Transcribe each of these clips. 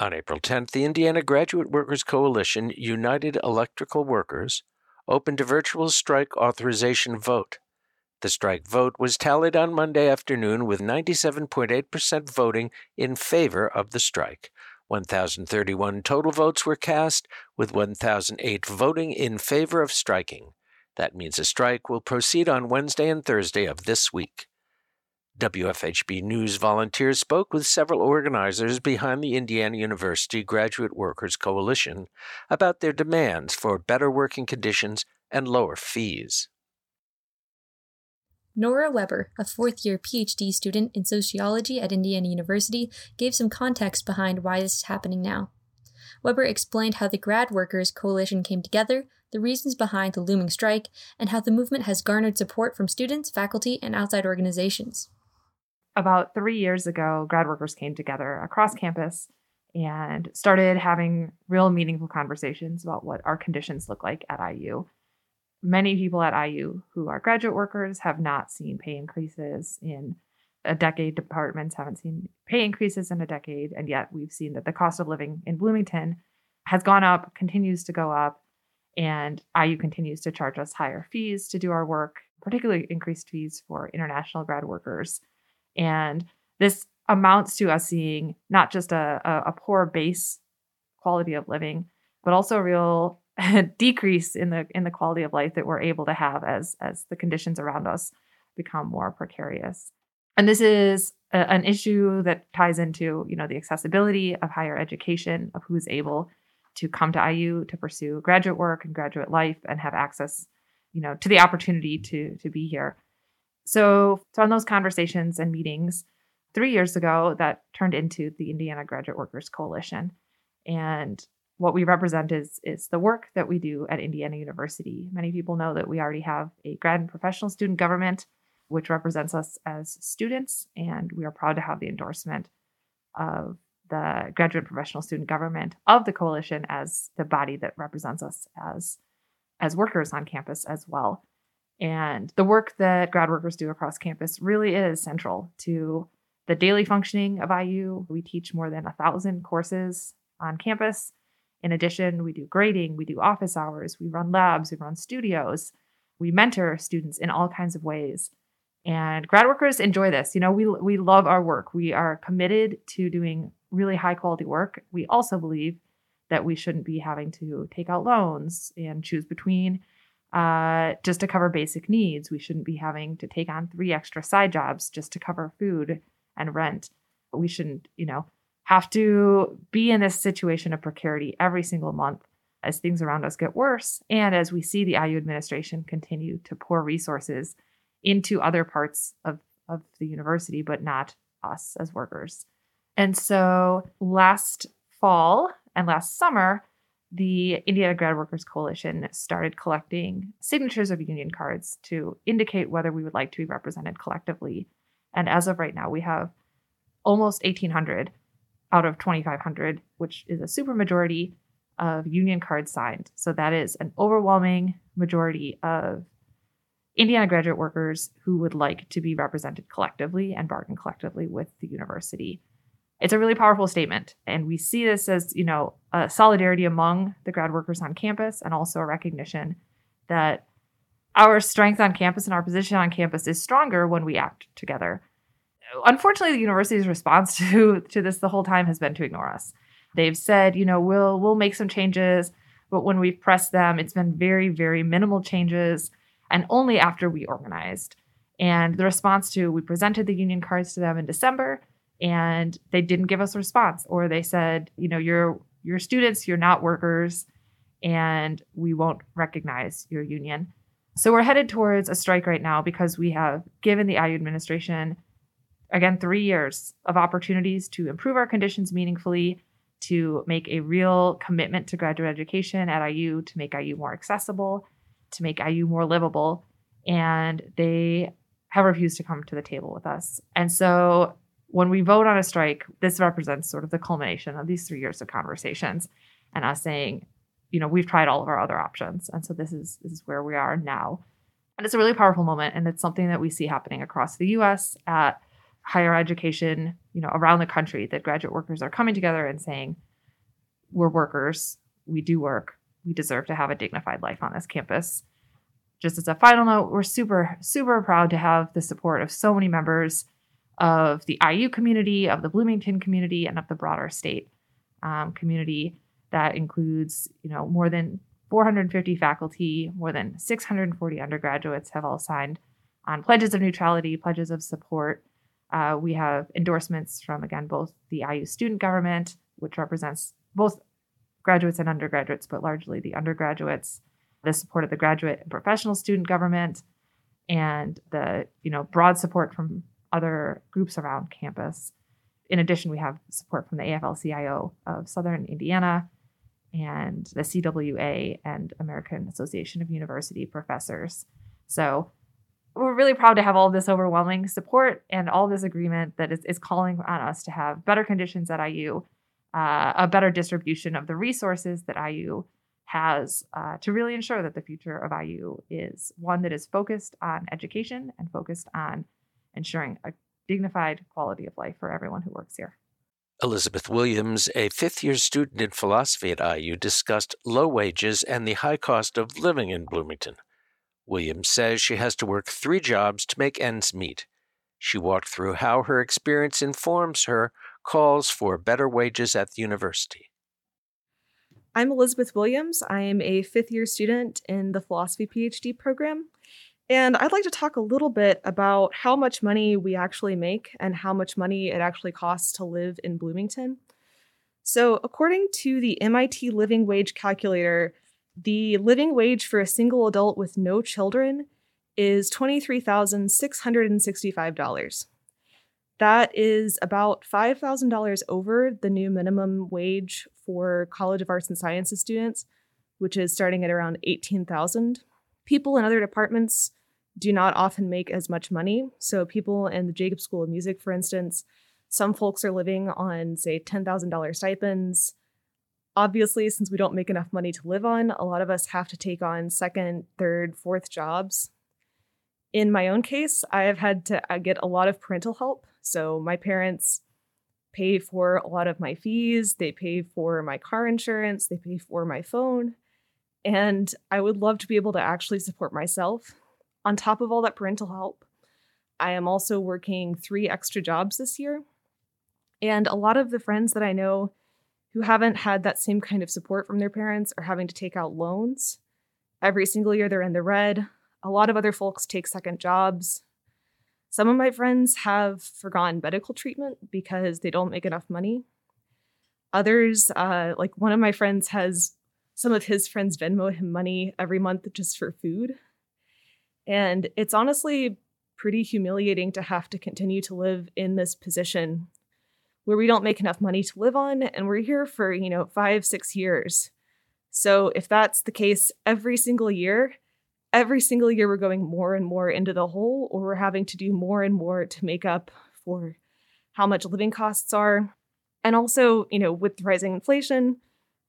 On April 10th, the Indiana Graduate Workers Coalition, United Electrical Workers, opened a virtual strike authorization vote. The strike vote was tallied on Monday afternoon with 97.8% voting in favor of the strike. 1,031 total votes were cast, with 1,008 voting in favor of striking. That means a strike will proceed on Wednesday and Thursday of this week. WFHB News volunteers spoke with several organizers behind the Indiana University Graduate Workers Coalition about their demands for better working conditions and lower fees. Nora Weber, a fourth year PhD student in sociology at Indiana University, gave some context behind why this is happening now. Weber explained how the Grad Workers Coalition came together, the reasons behind the looming strike, and how the movement has garnered support from students, faculty, and outside organizations about three years ago, grad workers came together across campus and started having real meaningful conversations about what our conditions look like at IU. Many people at IU who are graduate workers have not seen pay increases in a decade. Departments haven't seen pay increases in a decade. And yet we've seen that the cost of living in Bloomington has gone up, continues to go up, and IU continues to charge us higher fees to do our work, particularly increased fees for international grad workers and this amounts to us seeing not just a, a, a poor base quality of living, but also a real decrease in the in the quality of life that we're able to have as as the conditions around us become more precarious. And this is a, an issue that ties into you know the accessibility of higher education of who's able to come to IU to pursue graduate work and graduate life and have access you know to the opportunity to to be here so, from those conversations and meetings three years ago, that turned into the Indiana Graduate Workers Coalition. And what we represent is, is the work that we do at Indiana University. Many people know that we already have a grad and professional student government, which represents us as students. And we are proud to have the endorsement of the graduate professional student government of the coalition as the body that represents us as, as workers on campus as well. And the work that grad workers do across campus really is central to the daily functioning of IU. We teach more than a thousand courses on campus. In addition, we do grading, we do office hours, we run labs, we run studios, we mentor students in all kinds of ways. And grad workers enjoy this. You know, we we love our work. We are committed to doing really high quality work. We also believe that we shouldn't be having to take out loans and choose between uh, just to cover basic needs. We shouldn't be having to take on three extra side jobs just to cover food and rent. We shouldn't, you know, have to be in this situation of precarity every single month as things around us get worse and as we see the IU administration continue to pour resources into other parts of, of the university, but not us as workers. And so last fall and last summer, the Indiana Grad Workers Coalition started collecting signatures of union cards to indicate whether we would like to be represented collectively. And as of right now, we have almost 1,800 out of 2,500, which is a supermajority of union cards signed. So that is an overwhelming majority of Indiana graduate workers who would like to be represented collectively and bargain collectively with the university it's a really powerful statement. And we see this as, you know, a solidarity among the grad workers on campus and also a recognition that our strength on campus and our position on campus is stronger when we act together. Unfortunately, the university's response to, to this the whole time has been to ignore us. They've said, you know, we'll we'll make some changes, but when we've pressed them, it's been very, very minimal changes and only after we organized. And the response to we presented the union cards to them in December and they didn't give us a response or they said you know you're you're students you're not workers and we won't recognize your union. So we're headed towards a strike right now because we have given the IU administration again 3 years of opportunities to improve our conditions meaningfully to make a real commitment to graduate education at IU to make IU more accessible to make IU more livable and they have refused to come to the table with us. And so when we vote on a strike, this represents sort of the culmination of these three years of conversations and us saying, you know, we've tried all of our other options. And so this is this is where we are now. And it's a really powerful moment. And it's something that we see happening across the US at higher education, you know, around the country that graduate workers are coming together and saying, we're workers, we do work, we deserve to have a dignified life on this campus. Just as a final note, we're super, super proud to have the support of so many members of the IU community, of the Bloomington community, and of the broader state um, community. That includes, you know, more than 450 faculty, more than 640 undergraduates have all signed on pledges of neutrality, pledges of support. Uh, we have endorsements from, again, both the IU student government, which represents both graduates and undergraduates, but largely the undergraduates, the support of the graduate and professional student government, and the you know broad support from other groups around campus. In addition, we have support from the AFL-CIO of Southern Indiana and the CWA and American Association of University Professors. So we're really proud to have all this overwhelming support and all this agreement that is, is calling on us to have better conditions at IU, uh, a better distribution of the resources that IU has uh, to really ensure that the future of IU is one that is focused on education and focused on ensuring a dignified quality of life for everyone who works here. Elizabeth Williams, a fifth year student in philosophy at IU, discussed low wages and the high cost of living in Bloomington. Williams says she has to work three jobs to make ends meet. She walked through how her experience informs her calls for better wages at the university. I'm Elizabeth Williams. I am a fifth year student in the philosophy PhD program. And I'd like to talk a little bit about how much money we actually make and how much money it actually costs to live in Bloomington. So, according to the MIT Living Wage Calculator, the living wage for a single adult with no children is $23,665. That is about $5,000 over the new minimum wage for College of Arts and Sciences students, which is starting at around 18,000. People in other departments do not often make as much money. So, people in the Jacobs School of Music, for instance, some folks are living on, say, $10,000 stipends. Obviously, since we don't make enough money to live on, a lot of us have to take on second, third, fourth jobs. In my own case, I have had to uh, get a lot of parental help. So, my parents pay for a lot of my fees, they pay for my car insurance, they pay for my phone. And I would love to be able to actually support myself on top of all that parental help, I am also working three extra jobs this year. And a lot of the friends that I know who haven't had that same kind of support from their parents are having to take out loans. Every single year they're in the red. A lot of other folks take second jobs. Some of my friends have forgone medical treatment because they don't make enough money. Others, uh, like one of my friends, has some of his friends Venmo him money every month just for food. And it's honestly pretty humiliating to have to continue to live in this position where we don't make enough money to live on and we're here for, you know, 5 6 years. So if that's the case every single year, every single year we're going more and more into the hole or we're having to do more and more to make up for how much living costs are. And also, you know, with rising inflation,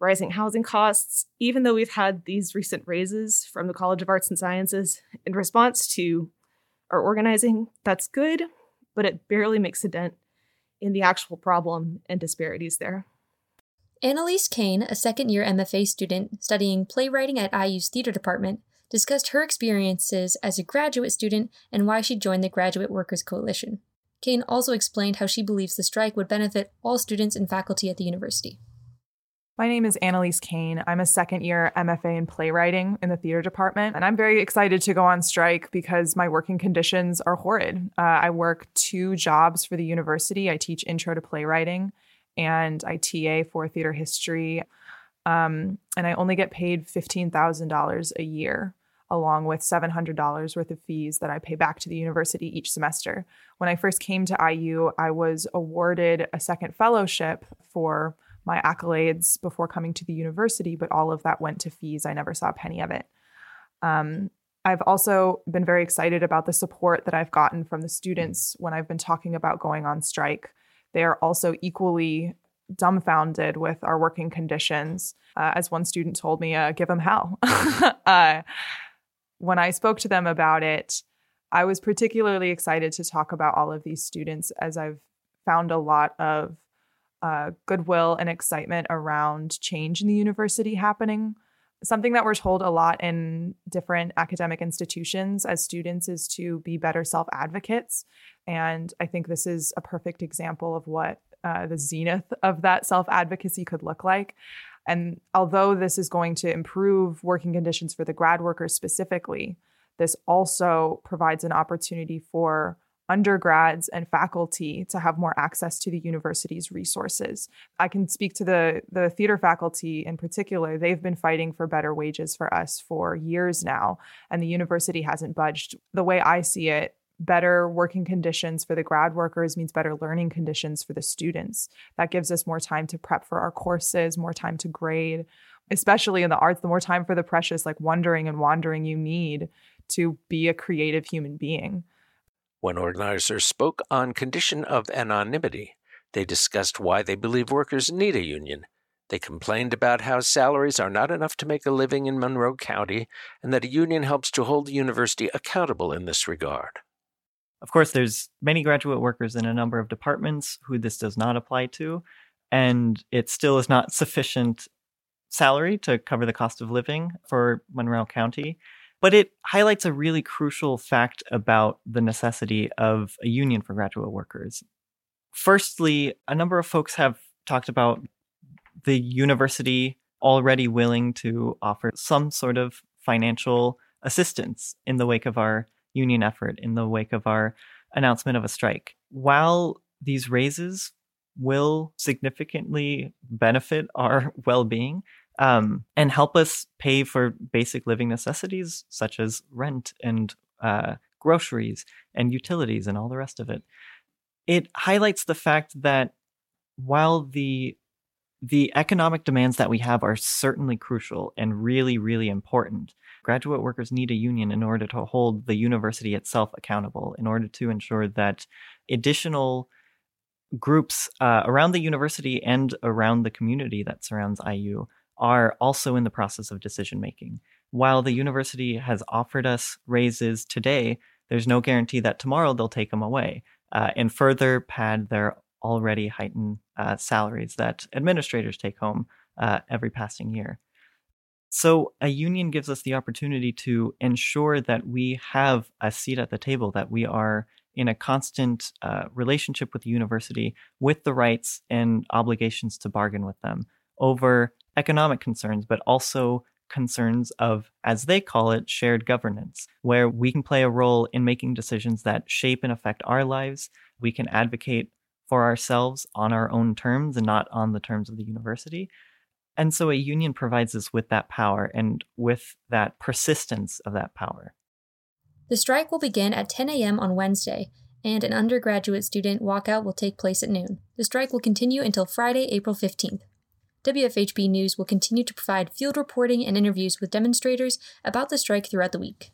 rising housing costs, even though we've had these recent raises from the College of Arts and Sciences in response to our organizing, that's good, but it barely makes a dent in the actual problem and disparities there. Annalise Kane, a second year MFA student studying playwriting at IU's theater department, discussed her experiences as a graduate student and why she joined the Graduate Workers Coalition. Kane also explained how she believes the strike would benefit all students and faculty at the university. My name is Annalise Kane. I'm a second year MFA in playwriting in the theater department, and I'm very excited to go on strike because my working conditions are horrid. Uh, I work two jobs for the university. I teach intro to playwriting, and I TA for theater history. Um, and I only get paid $15,000 a year, along with $700 worth of fees that I pay back to the university each semester. When I first came to IU, I was awarded a second fellowship for my accolades before coming to the university, but all of that went to fees. I never saw a penny of it. Um, I've also been very excited about the support that I've gotten from the students when I've been talking about going on strike. They are also equally dumbfounded with our working conditions. Uh, as one student told me, uh, give them hell. uh, when I spoke to them about it, I was particularly excited to talk about all of these students as I've found a lot of uh, goodwill and excitement around change in the university happening. Something that we're told a lot in different academic institutions as students is to be better self advocates. And I think this is a perfect example of what uh, the zenith of that self advocacy could look like. And although this is going to improve working conditions for the grad workers specifically, this also provides an opportunity for undergrads and faculty to have more access to the university's resources. I can speak to the the theater faculty in particular. They've been fighting for better wages for us for years now and the university hasn't budged. The way I see it, better working conditions for the grad workers means better learning conditions for the students. That gives us more time to prep for our courses, more time to grade, especially in the arts, the more time for the precious like wondering and wandering you need to be a creative human being. When organizers spoke on condition of anonymity, they discussed why they believe workers need a union. They complained about how salaries are not enough to make a living in Monroe County and that a union helps to hold the university accountable in this regard. Of course, there's many graduate workers in a number of departments who this does not apply to, and it still is not sufficient salary to cover the cost of living for Monroe County. But it highlights a really crucial fact about the necessity of a union for graduate workers. Firstly, a number of folks have talked about the university already willing to offer some sort of financial assistance in the wake of our union effort in the wake of our announcement of a strike. While these raises will significantly benefit our well being um, and help us pay for basic living necessities such as rent and uh, groceries and utilities and all the rest of it, it highlights the fact that while the the economic demands that we have are certainly crucial and really, really important. Graduate workers need a union in order to hold the university itself accountable, in order to ensure that additional groups uh, around the university and around the community that surrounds IU are also in the process of decision making. While the university has offered us raises today, there's no guarantee that tomorrow they'll take them away uh, and further pad their already heightened uh, salaries that administrators take home uh, every passing year. So, a union gives us the opportunity to ensure that we have a seat at the table, that we are in a constant uh, relationship with the university with the rights and obligations to bargain with them over economic concerns, but also concerns of, as they call it, shared governance, where we can play a role in making decisions that shape and affect our lives. We can advocate for ourselves on our own terms and not on the terms of the university. And so a union provides us with that power and with that persistence of that power. The strike will begin at 10 a.m. on Wednesday, and an undergraduate student walkout will take place at noon. The strike will continue until Friday, April 15th. WFHB News will continue to provide field reporting and interviews with demonstrators about the strike throughout the week.